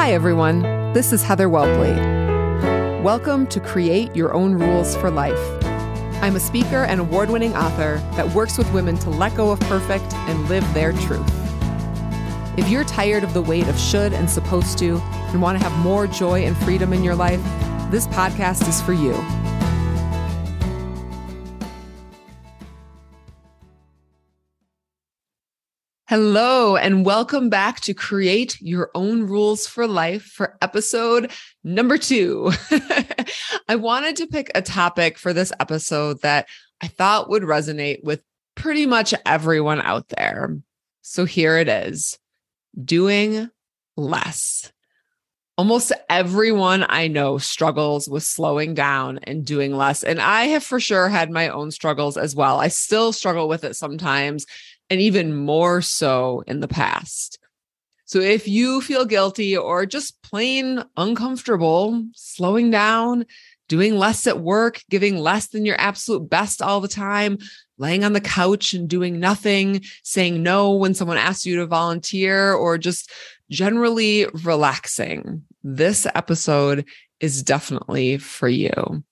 Hi, everyone. This is Heather Whelpley. Welcome to Create Your Own Rules for Life. I'm a speaker and award winning author that works with women to let go of perfect and live their truth. If you're tired of the weight of should and supposed to and want to have more joy and freedom in your life, this podcast is for you. Hello, and welcome back to Create Your Own Rules for Life for episode number two. I wanted to pick a topic for this episode that I thought would resonate with pretty much everyone out there. So here it is doing less. Almost everyone I know struggles with slowing down and doing less. And I have for sure had my own struggles as well. I still struggle with it sometimes and even more so in the past. So if you feel guilty or just plain uncomfortable, slowing down, doing less at work, giving less than your absolute best all the time, laying on the couch and doing nothing, saying no when someone asks you to volunteer, or just generally relaxing, this episode is definitely for you.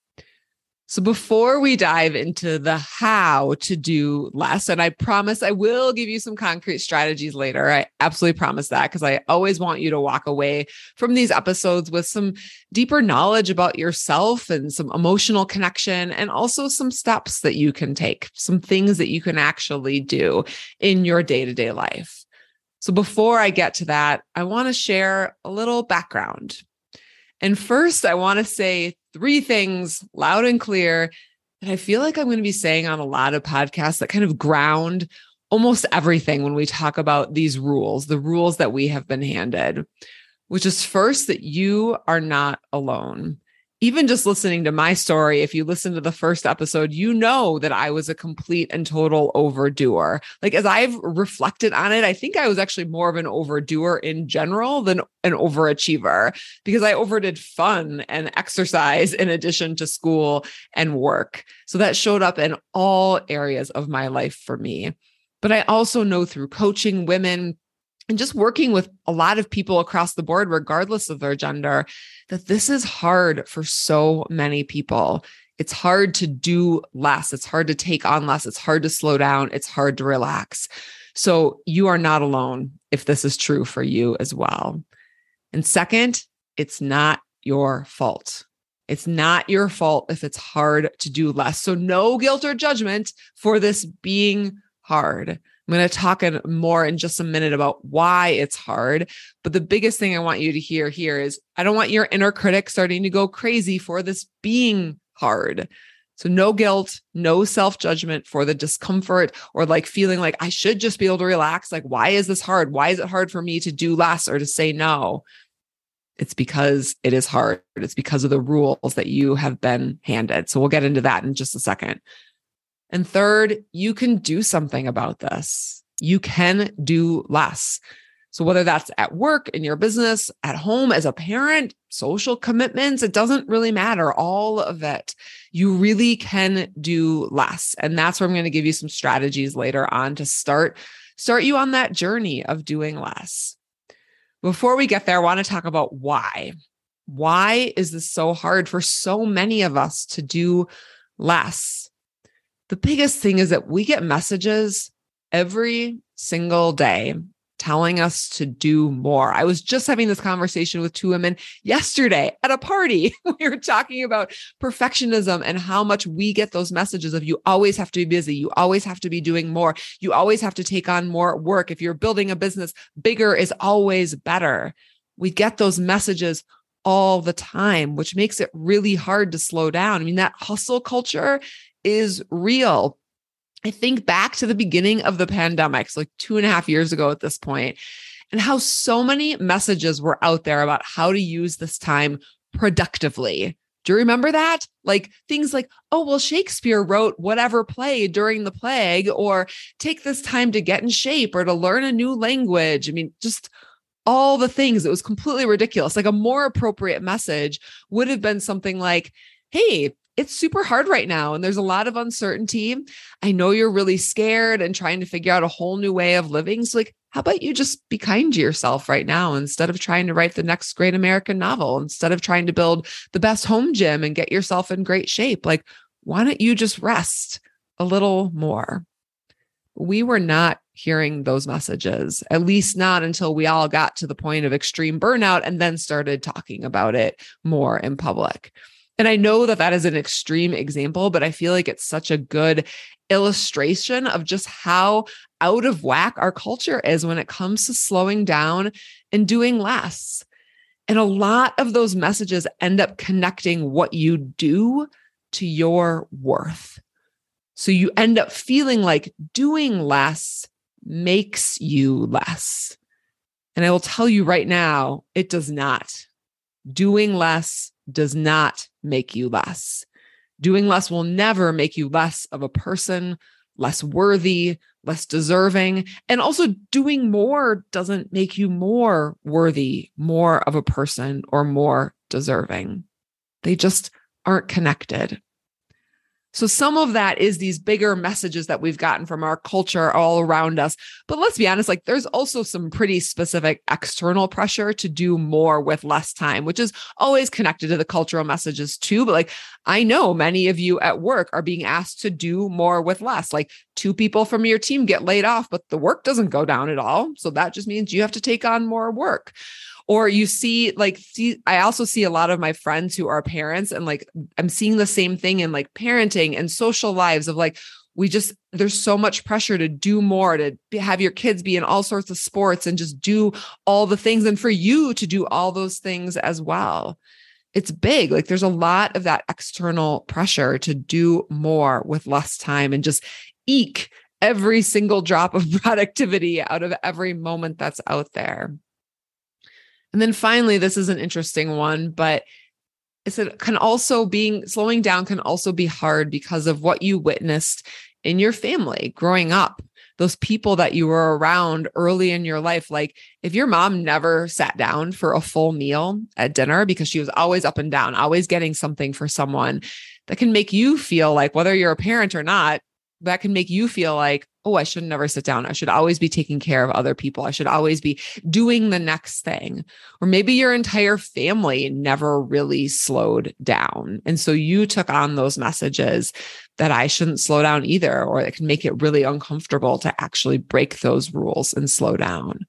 So before we dive into the how to do less, and I promise I will give you some concrete strategies later. I absolutely promise that because I always want you to walk away from these episodes with some deeper knowledge about yourself and some emotional connection, and also some steps that you can take, some things that you can actually do in your day to day life. So before I get to that, I want to share a little background. And first, I want to say three things loud and clear that I feel like I'm going to be saying on a lot of podcasts that kind of ground almost everything when we talk about these rules, the rules that we have been handed, which is first that you are not alone even just listening to my story, if you listen to the first episode, you know that I was a complete and total overdoer. Like, as I've reflected on it, I think I was actually more of an overdoer in general than an overachiever because I overdid fun and exercise in addition to school and work. So that showed up in all areas of my life for me. But I also know through coaching women and just working with a lot of people across the board, regardless of their gender, that this is hard for so many people. It's hard to do less. It's hard to take on less. It's hard to slow down. It's hard to relax. So you are not alone if this is true for you as well. And second, it's not your fault. It's not your fault if it's hard to do less. So no guilt or judgment for this being hard. I'm going to talk more in just a minute about why it's hard. But the biggest thing I want you to hear here is I don't want your inner critic starting to go crazy for this being hard. So, no guilt, no self judgment for the discomfort or like feeling like I should just be able to relax. Like, why is this hard? Why is it hard for me to do less or to say no? It's because it is hard. It's because of the rules that you have been handed. So, we'll get into that in just a second. And third, you can do something about this. You can do less. So, whether that's at work, in your business, at home, as a parent, social commitments, it doesn't really matter. All of it. You really can do less. And that's where I'm going to give you some strategies later on to start, start you on that journey of doing less. Before we get there, I want to talk about why. Why is this so hard for so many of us to do less? The biggest thing is that we get messages every single day telling us to do more. I was just having this conversation with two women yesterday at a party. we were talking about perfectionism and how much we get those messages of you always have to be busy, you always have to be doing more, you always have to take on more work. If you're building a business, bigger is always better. We get those messages all the time, which makes it really hard to slow down. I mean, that hustle culture is real. I think back to the beginning of the pandemic, so like two and a half years ago at this point, and how so many messages were out there about how to use this time productively. Do you remember that? Like things like, oh, well, Shakespeare wrote whatever play during the plague, or take this time to get in shape or to learn a new language. I mean, just all the things. It was completely ridiculous. Like a more appropriate message would have been something like, hey, it's super hard right now and there's a lot of uncertainty. I know you're really scared and trying to figure out a whole new way of living. So, like, how about you just be kind to yourself right now instead of trying to write the next great American novel, instead of trying to build the best home gym and get yourself in great shape? Like, why don't you just rest a little more? We were not hearing those messages, at least not until we all got to the point of extreme burnout and then started talking about it more in public. And I know that that is an extreme example, but I feel like it's such a good illustration of just how out of whack our culture is when it comes to slowing down and doing less. And a lot of those messages end up connecting what you do to your worth. So you end up feeling like doing less makes you less. And I will tell you right now, it does not. Doing less does not make you less. Doing less will never make you less of a person, less worthy, less deserving. And also, doing more doesn't make you more worthy, more of a person, or more deserving. They just aren't connected. So some of that is these bigger messages that we've gotten from our culture all around us. But let's be honest, like there's also some pretty specific external pressure to do more with less time, which is always connected to the cultural messages too. But like I know many of you at work are being asked to do more with less. Like two people from your team get laid off, but the work doesn't go down at all. So that just means you have to take on more work or you see like see i also see a lot of my friends who are parents and like i'm seeing the same thing in like parenting and social lives of like we just there's so much pressure to do more to have your kids be in all sorts of sports and just do all the things and for you to do all those things as well. It's big like there's a lot of that external pressure to do more with less time and just eke every single drop of productivity out of every moment that's out there and then finally, this is an interesting one, but it can also being slowing down can also be hard because of what you witnessed in your family growing up those people that you were around early in your life. Like if your mom never sat down for a full meal at dinner because she was always up and down always getting something for someone that can make you feel like whether you're a parent or not that can make you feel like, oh, I should never sit down. I should always be taking care of other people. I should always be doing the next thing. Or maybe your entire family never really slowed down. And so you took on those messages that I shouldn't slow down either, or it can make it really uncomfortable to actually break those rules and slow down.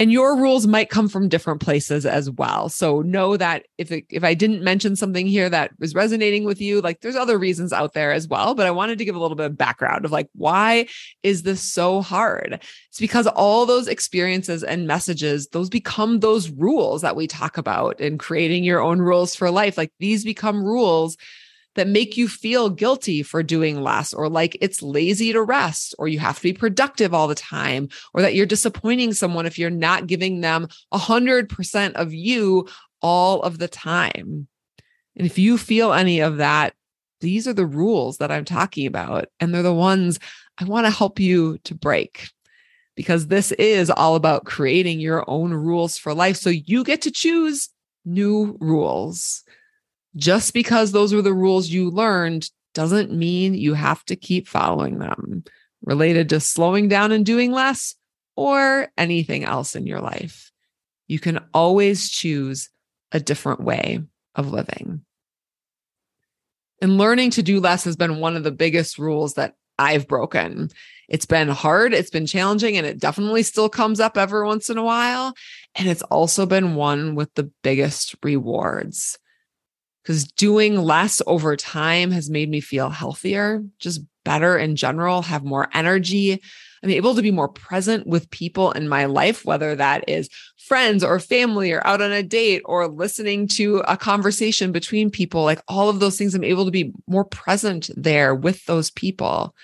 And your rules might come from different places as well. So know that if it, if I didn't mention something here that was resonating with you, like there's other reasons out there as well. But I wanted to give a little bit of background of like why is this so hard? It's because all those experiences and messages, those become those rules that we talk about in creating your own rules for life. Like these become rules that make you feel guilty for doing less or like it's lazy to rest or you have to be productive all the time or that you're disappointing someone if you're not giving them 100% of you all of the time. And if you feel any of that, these are the rules that I'm talking about. And they're the ones I want to help you to break because this is all about creating your own rules for life. So you get to choose new rules. Just because those were the rules you learned doesn't mean you have to keep following them related to slowing down and doing less or anything else in your life. You can always choose a different way of living. And learning to do less has been one of the biggest rules that I've broken. It's been hard, it's been challenging, and it definitely still comes up every once in a while. And it's also been one with the biggest rewards because doing less over time has made me feel healthier, just better in general, have more energy. I'm able to be more present with people in my life, whether that is friends or family or out on a date or listening to a conversation between people. Like all of those things, I'm able to be more present there with those people.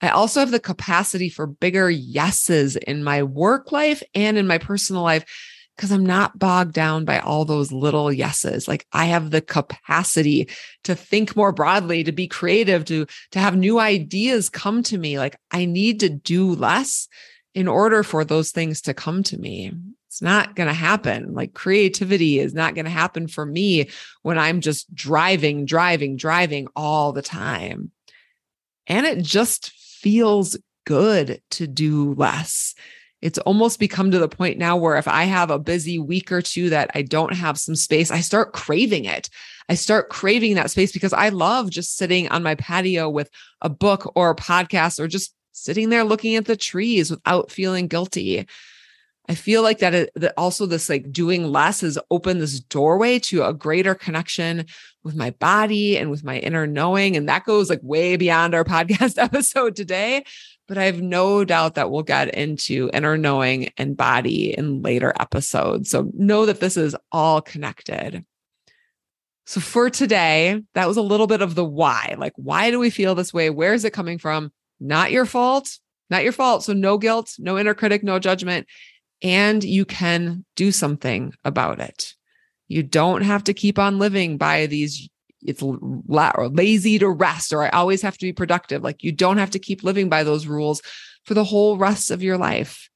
I also have the capacity for bigger yeses in my work life and in my personal life because I'm not bogged down by all those little yeses. Like I have the capacity to think more broadly, to be creative, to to have new ideas come to me. Like I need to do less in order for those things to come to me. It's not going to happen. Like creativity is not going to happen for me when I'm just driving, driving, driving all the time. And it just feels good to do less. It's almost become to the point now where if I have a busy week or two that I don't have some space, I start craving it. I start craving that space because I love just sitting on my patio with a book or a podcast or just sitting there looking at the trees without feeling guilty. I feel like that, it, that also this like doing less has opened this doorway to a greater connection with my body and with my inner knowing. And that goes like way beyond our podcast episode today. But I have no doubt that we'll get into inner knowing and body in later episodes. So know that this is all connected. So for today, that was a little bit of the why. Like, why do we feel this way? Where is it coming from? Not your fault. Not your fault. So no guilt, no inner critic, no judgment. And you can do something about it. You don't have to keep on living by these it's la- lazy to rest or I always have to be productive. Like you don't have to keep living by those rules for the whole rest of your life.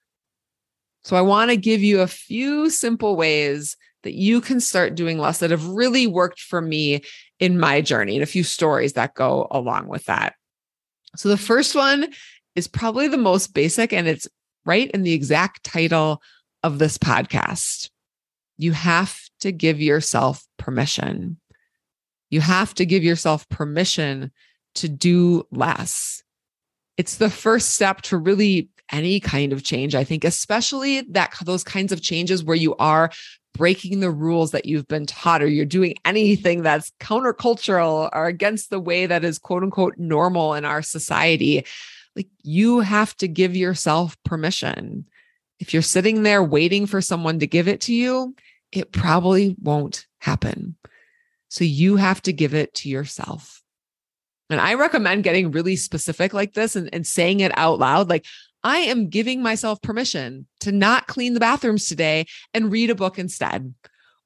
So I want to give you a few simple ways that you can start doing less that have really worked for me in my journey and a few stories that go along with that. So the first one is probably the most basic and it's right in the exact title of this podcast. You have to give yourself permission. You have to give yourself permission to do less. It's the first step to really any kind of change. I think, especially that those kinds of changes where you are breaking the rules that you've been taught or you're doing anything that's countercultural or against the way that is quote unquote normal in our society, like you have to give yourself permission. If you're sitting there waiting for someone to give it to you, it probably won't happen. So you have to give it to yourself. And I recommend getting really specific like this and, and saying it out loud. Like, I am giving myself permission to not clean the bathrooms today and read a book instead.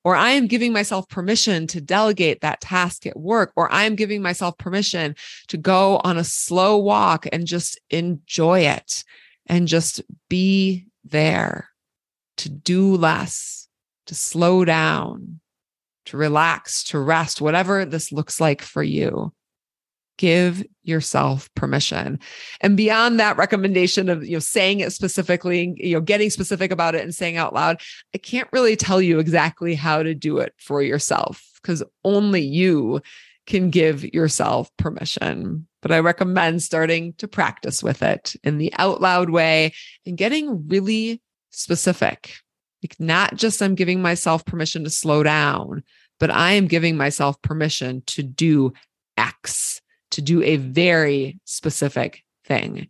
Or I am giving myself permission to delegate that task at work. Or I am giving myself permission to go on a slow walk and just enjoy it and just be there, to do less, to slow down, to relax, to rest, whatever this looks like for you give yourself permission. And beyond that recommendation of you know saying it specifically you know getting specific about it and saying out loud i can't really tell you exactly how to do it for yourself because only you can give yourself permission. But i recommend starting to practice with it in the out loud way and getting really specific. Like not just i'm giving myself permission to slow down but i am giving myself permission to do x to do a very specific thing.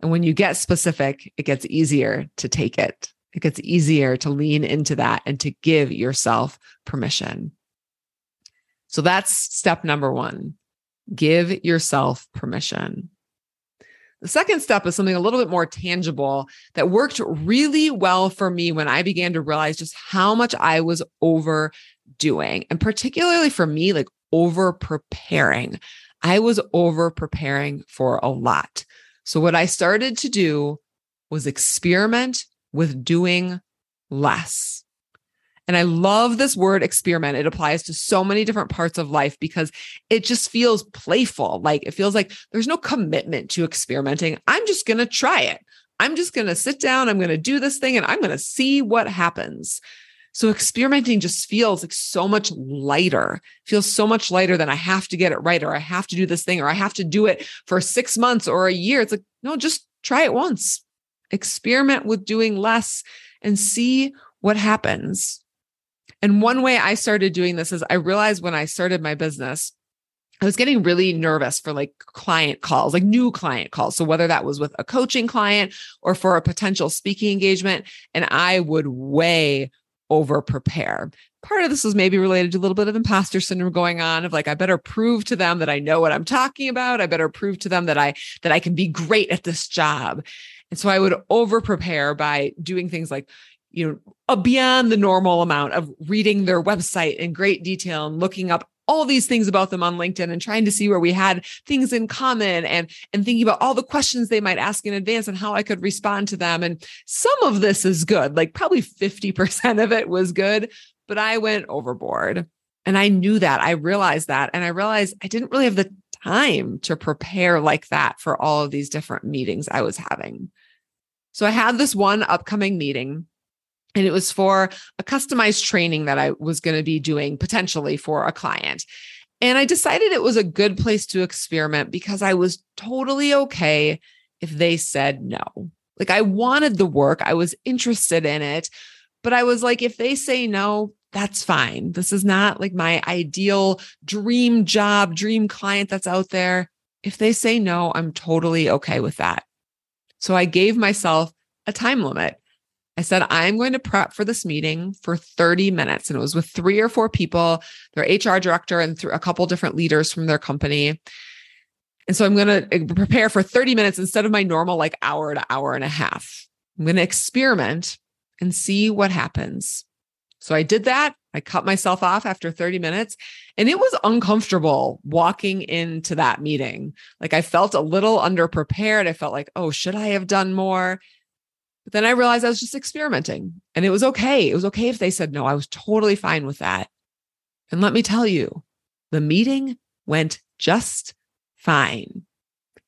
And when you get specific, it gets easier to take it. It gets easier to lean into that and to give yourself permission. So that's step number one give yourself permission. The second step is something a little bit more tangible that worked really well for me when I began to realize just how much I was overdoing. And particularly for me, like over preparing. I was over preparing for a lot. So, what I started to do was experiment with doing less. And I love this word experiment. It applies to so many different parts of life because it just feels playful. Like it feels like there's no commitment to experimenting. I'm just going to try it. I'm just going to sit down. I'm going to do this thing and I'm going to see what happens. So experimenting just feels like so much lighter, feels so much lighter than I have to get it right, or I have to do this thing, or I have to do it for six months or a year. It's like, no, just try it once. Experiment with doing less and see what happens. And one way I started doing this is I realized when I started my business, I was getting really nervous for like client calls, like new client calls. So whether that was with a coaching client or for a potential speaking engagement, and I would way over prepare. Part of this was maybe related to a little bit of imposter syndrome going on of like I better prove to them that I know what I'm talking about. I better prove to them that I that I can be great at this job. And so I would over prepare by doing things like you know, beyond the normal amount of reading their website in great detail and looking up all these things about them on LinkedIn and trying to see where we had things in common and and thinking about all the questions they might ask in advance and how I could respond to them. And some of this is good like probably 50% of it was good but I went overboard. And I knew that I realized that and I realized I didn't really have the time to prepare like that for all of these different meetings I was having. So I had this one upcoming meeting and it was for a customized training that I was going to be doing potentially for a client. And I decided it was a good place to experiment because I was totally okay if they said no. Like I wanted the work, I was interested in it, but I was like, if they say no, that's fine. This is not like my ideal dream job, dream client that's out there. If they say no, I'm totally okay with that. So I gave myself a time limit. I said, I'm going to prep for this meeting for 30 minutes. And it was with three or four people, their HR director and a couple different leaders from their company. And so I'm going to eh, prepare for 30 minutes instead of my normal like hour to hour and a half. I'm going to experiment and see what happens. So I did that. I cut myself off after 30 minutes and it was uncomfortable walking into that meeting. Like I felt a little underprepared. I felt like, oh, should I have done more? But then I realized I was just experimenting and it was okay. It was okay if they said no. I was totally fine with that. And let me tell you, the meeting went just fine.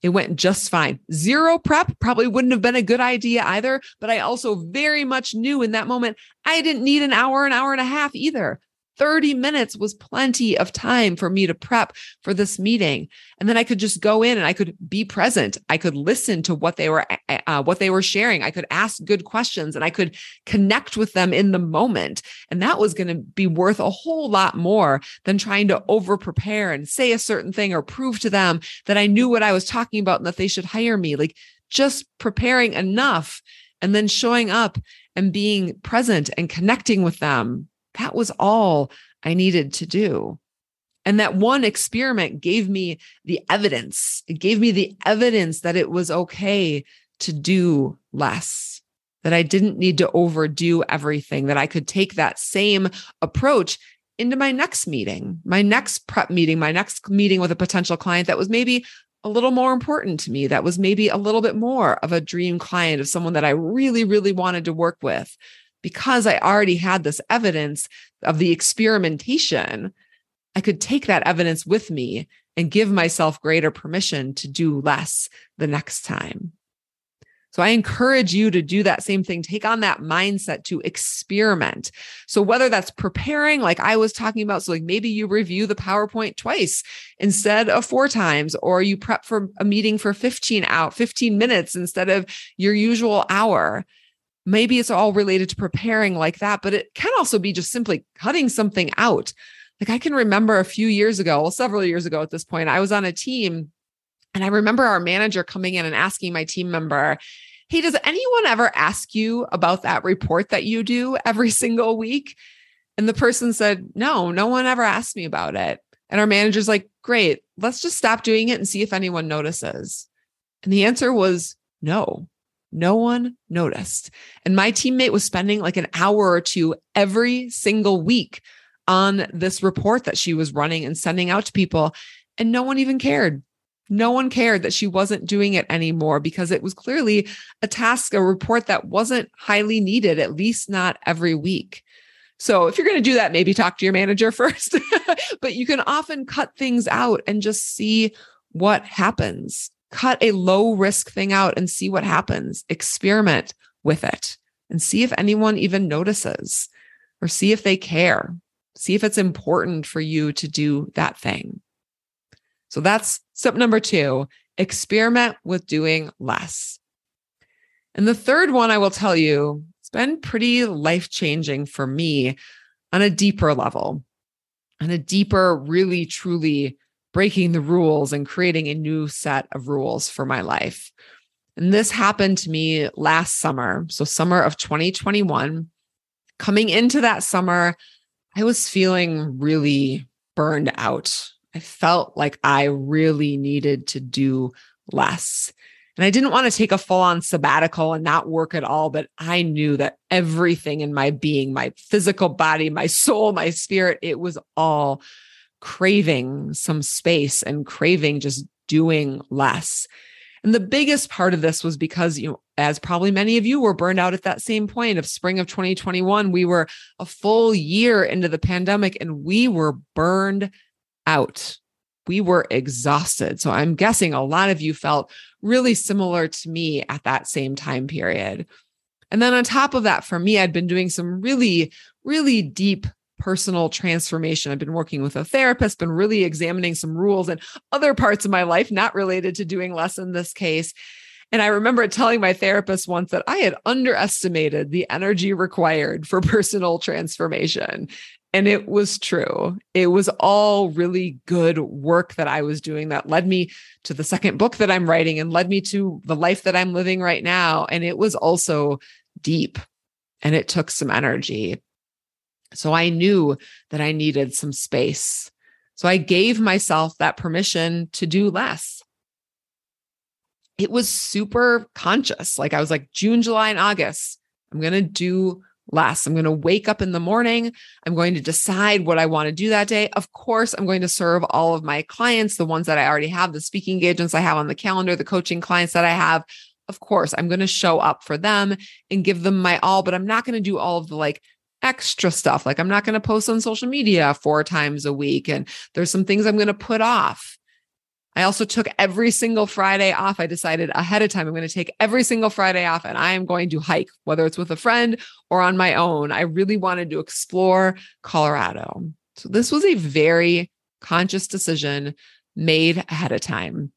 It went just fine. Zero prep probably wouldn't have been a good idea either. But I also very much knew in that moment I didn't need an hour, an hour and a half either. 30 minutes was plenty of time for me to prep for this meeting. And then i could just go in and i could be present. I could listen to what they were uh, what they were sharing. I could ask good questions and i could connect with them in the moment. And that was going to be worth a whole lot more than trying to over prepare and say a certain thing or prove to them that i knew what i was talking about and that they should hire me. Like just preparing enough and then showing up and being present and connecting with them that was all I needed to do. And that one experiment gave me the evidence. It gave me the evidence that it was okay to do less, that I didn't need to overdo everything, that I could take that same approach into my next meeting, my next prep meeting, my next meeting with a potential client that was maybe a little more important to me, that was maybe a little bit more of a dream client of someone that I really, really wanted to work with because I already had this evidence of the experimentation, I could take that evidence with me and give myself greater permission to do less the next time. So I encourage you to do that same thing. Take on that mindset to experiment. So whether that's preparing, like I was talking about, so like maybe you review the PowerPoint twice instead of four times, or you prep for a meeting for 15 out, 15 minutes instead of your usual hour maybe it's all related to preparing like that, but it can also be just simply cutting something out. Like I can remember a few years ago, well, several years ago at this point, I was on a team and I remember our manager coming in and asking my team member, Hey, does anyone ever ask you about that report that you do every single week? And the person said, No, no one ever asked me about it. And our manager's like, Great, let's just stop doing it and see if anyone notices. And the answer was no. No one noticed. And my teammate was spending like an hour or two every single week on this report that she was running and sending out to people. And no one even cared. No one cared that she wasn't doing it anymore because it was clearly a task, a report that wasn't highly needed, at least not every week. So if you're going to do that, maybe talk to your manager first. but you can often cut things out and just see what happens cut a low risk thing out and see what happens. Experiment with it and see if anyone even notices or see if they care. See if it's important for you to do that thing. So that's step number two experiment with doing less. And the third one I will tell you, it's been pretty life changing for me on a deeper level, on a deeper, really, truly breaking the rules and creating a new set of rules for my life. And this happened to me last summer. So, summer of 2021. Coming into that summer, I was feeling really burned out. I felt like I really needed to do less. And I didn't want to take a full on sabbatical and not work at all, but I knew that everything in my being, my physical body, my soul, my spirit, it was all craving some space and craving just doing less. And the biggest part of this was because, you know, as probably many of you were burned out at that same point of spring of 2021, we were a full year into the pandemic and we were burned out. we were exhausted. So I'm guessing a lot of you felt really similar to me at that same time period. And then on top of that, for me, I'd been doing some really, really deep personal transformation. I've been working with a therapist, been really examining some rules and other parts of my life, not related to doing less in this case. And I remember telling my therapist once that I had underestimated the energy required for personal transformation. And it was true. It was all really good work that I was doing that led me to the second book that I'm writing and led me to the life that I'm living right now. And it was also deep and it took some energy. So I knew that I needed some space. So I gave myself that permission to do less. It was super conscious. Like I was like, June, July, and August, I'm going to do less. I'm going to wake up in the morning. I'm going to decide what I want to do that day. Of course, I'm going to serve all of my clients, the ones that I already have, the speaking engagements I have on the calendar, the coaching clients that I have. Of course, I'm going to show up for them and give them my all, but I'm not going to do all of the like extra stuff. Like I'm not going to post on social media four times a week. And there's some things I'm going to put off. I also took every single Friday off. I decided ahead of time, I'm going to take every single Friday off and I am going to hike, whether it's with a friend or on my own. I really wanted to explore Colorado. So this was a very conscious decision made ahead of time.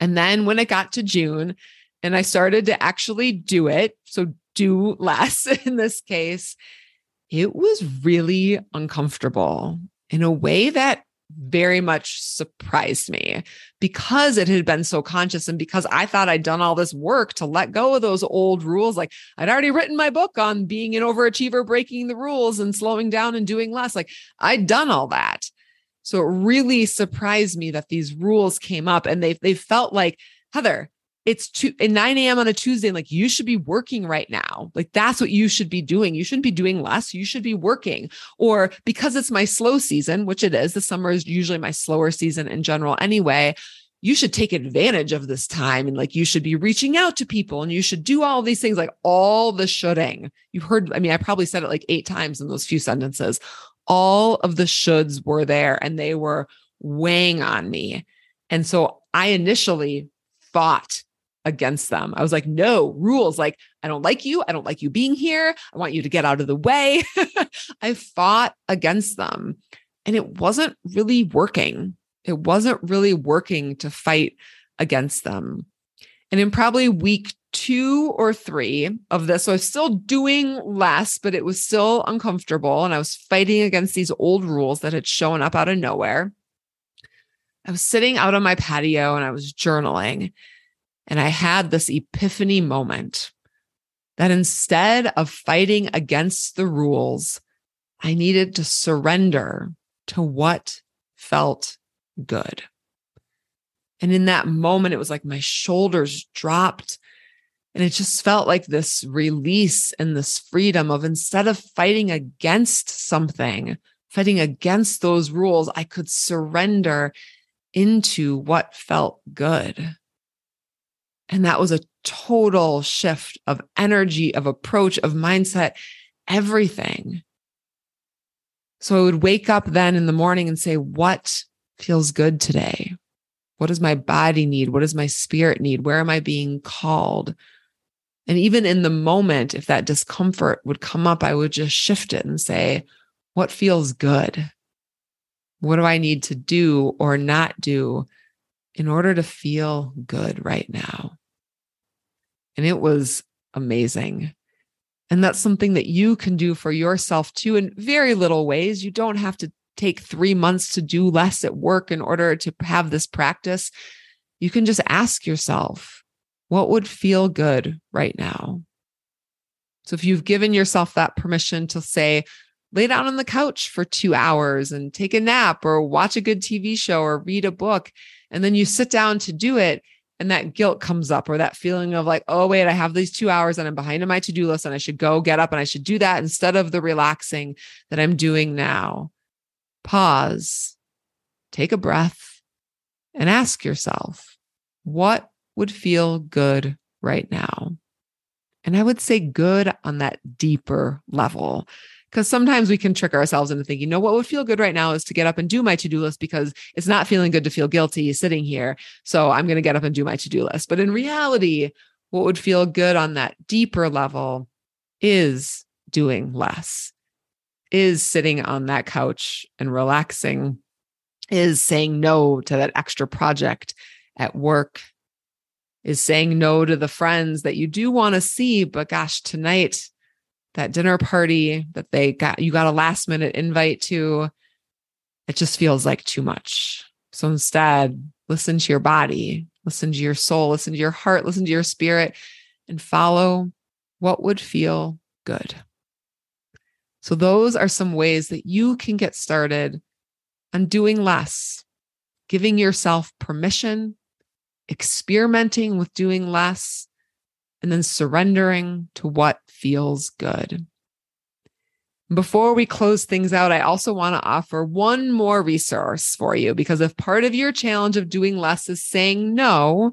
And then when it got to June and I started to actually do it, so do less in this case, it was really uncomfortable in a way that very much surprised me because it had been so conscious and because I thought I'd done all this work to let go of those old rules. Like I'd already written my book on being an overachiever, breaking the rules and slowing down and doing less. Like I'd done all that. So it really surprised me that these rules came up and they they felt like Heather, it's two, at 9 a.m. on a Tuesday. Like you should be working right now. Like that's what you should be doing. You shouldn't be doing less. You should be working. Or because it's my slow season, which it is, the summer is usually my slower season in general anyway. You should take advantage of this time and like you should be reaching out to people and you should do all these things, like all the shoulding. You've heard, I mean, I probably said it like eight times in those few sentences. All of the shoulds were there and they were weighing on me. And so I initially fought against them. I was like, no rules. Like, I don't like you. I don't like you being here. I want you to get out of the way. I fought against them and it wasn't really working. It wasn't really working to fight against them. And in probably week two or three of this, so I was still doing less, but it was still uncomfortable. And I was fighting against these old rules that had shown up out of nowhere. I was sitting out on my patio and I was journaling. And I had this epiphany moment that instead of fighting against the rules, I needed to surrender to what felt good. And in that moment, it was like my shoulders dropped. And it just felt like this release and this freedom of instead of fighting against something, fighting against those rules, I could surrender into what felt good. And that was a total shift of energy, of approach, of mindset, everything. So I would wake up then in the morning and say, What feels good today? What does my body need? What does my spirit need? Where am I being called? And even in the moment, if that discomfort would come up, I would just shift it and say, What feels good? What do I need to do or not do in order to feel good right now? And it was amazing. And that's something that you can do for yourself too, in very little ways. You don't have to take three months to do less at work in order to have this practice. You can just ask yourself, what would feel good right now? So if you've given yourself that permission to say, lay down on the couch for two hours and take a nap or watch a good TV show or read a book, and then you sit down to do it, and that guilt comes up or that feeling of like, oh, wait, I have these two hours and I'm behind on my to do list and I should go get up and I should do that instead of the relaxing that I'm doing now. Pause, take a breath, and ask yourself, what would feel good right now? And I would say good on that deeper level, Because sometimes we can trick ourselves into thinking, you know, what would feel good right now is to get up and do my to do list because it's not feeling good to feel guilty sitting here. So I'm going to get up and do my to do list. But in reality, what would feel good on that deeper level is doing less, is sitting on that couch and relaxing, is saying no to that extra project at work, is saying no to the friends that you do want to see, but gosh, tonight, that dinner party that they got, you got a last minute invite to, it just feels like too much. So instead, listen to your body, listen to your soul, listen to your heart, listen to your spirit, and follow what would feel good. So, those are some ways that you can get started on doing less, giving yourself permission, experimenting with doing less, and then surrendering to what feels good. Before we close things out, I also want to offer one more resource for you because if part of your challenge of doing less is saying no,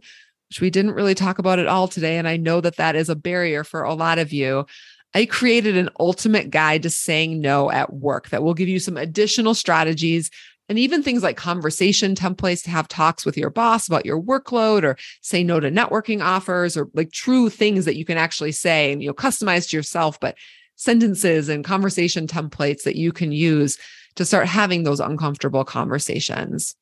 which we didn't really talk about at all today, and I know that that is a barrier for a lot of you, I created an ultimate guide to saying no at work that will give you some additional strategies and even things like conversation templates to have talks with your boss about your workload or say no to networking offers or like true things that you can actually say and you know customize to yourself but sentences and conversation templates that you can use to start having those uncomfortable conversations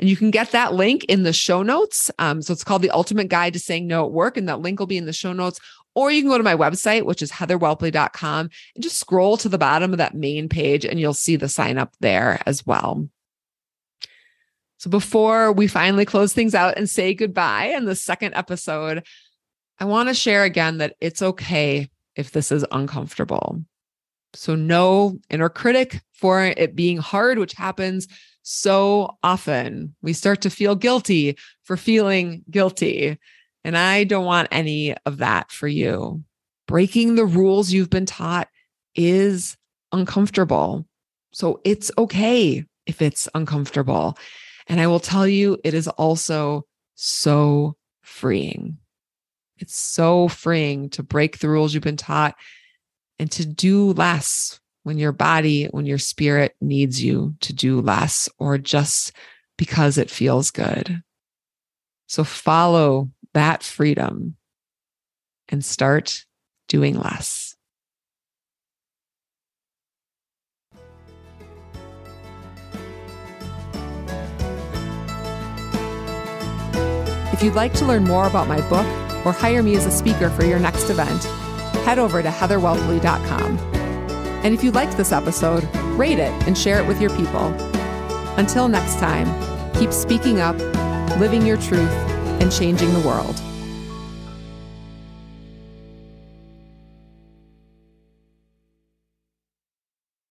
and you can get that link in the show notes. Um, so it's called The Ultimate Guide to Saying No at Work. And that link will be in the show notes. Or you can go to my website, which is heatherwhelpley.com, and just scroll to the bottom of that main page and you'll see the sign up there as well. So before we finally close things out and say goodbye in the second episode, I want to share again that it's okay if this is uncomfortable. So, no inner critic for it being hard, which happens so often. We start to feel guilty for feeling guilty. And I don't want any of that for you. Breaking the rules you've been taught is uncomfortable. So it's okay if it's uncomfortable. And I will tell you, it is also so freeing. It's so freeing to break the rules you've been taught and to do less when your body, when your spirit needs you to do less or just because it feels good. So follow that freedom and start doing less. If you'd like to learn more about my book or hire me as a speaker for your next event, head over to heatherwhelpley.com. And if you liked this episode, rate it and share it with your people. Until next time, keep speaking up, living your truth, and changing the world.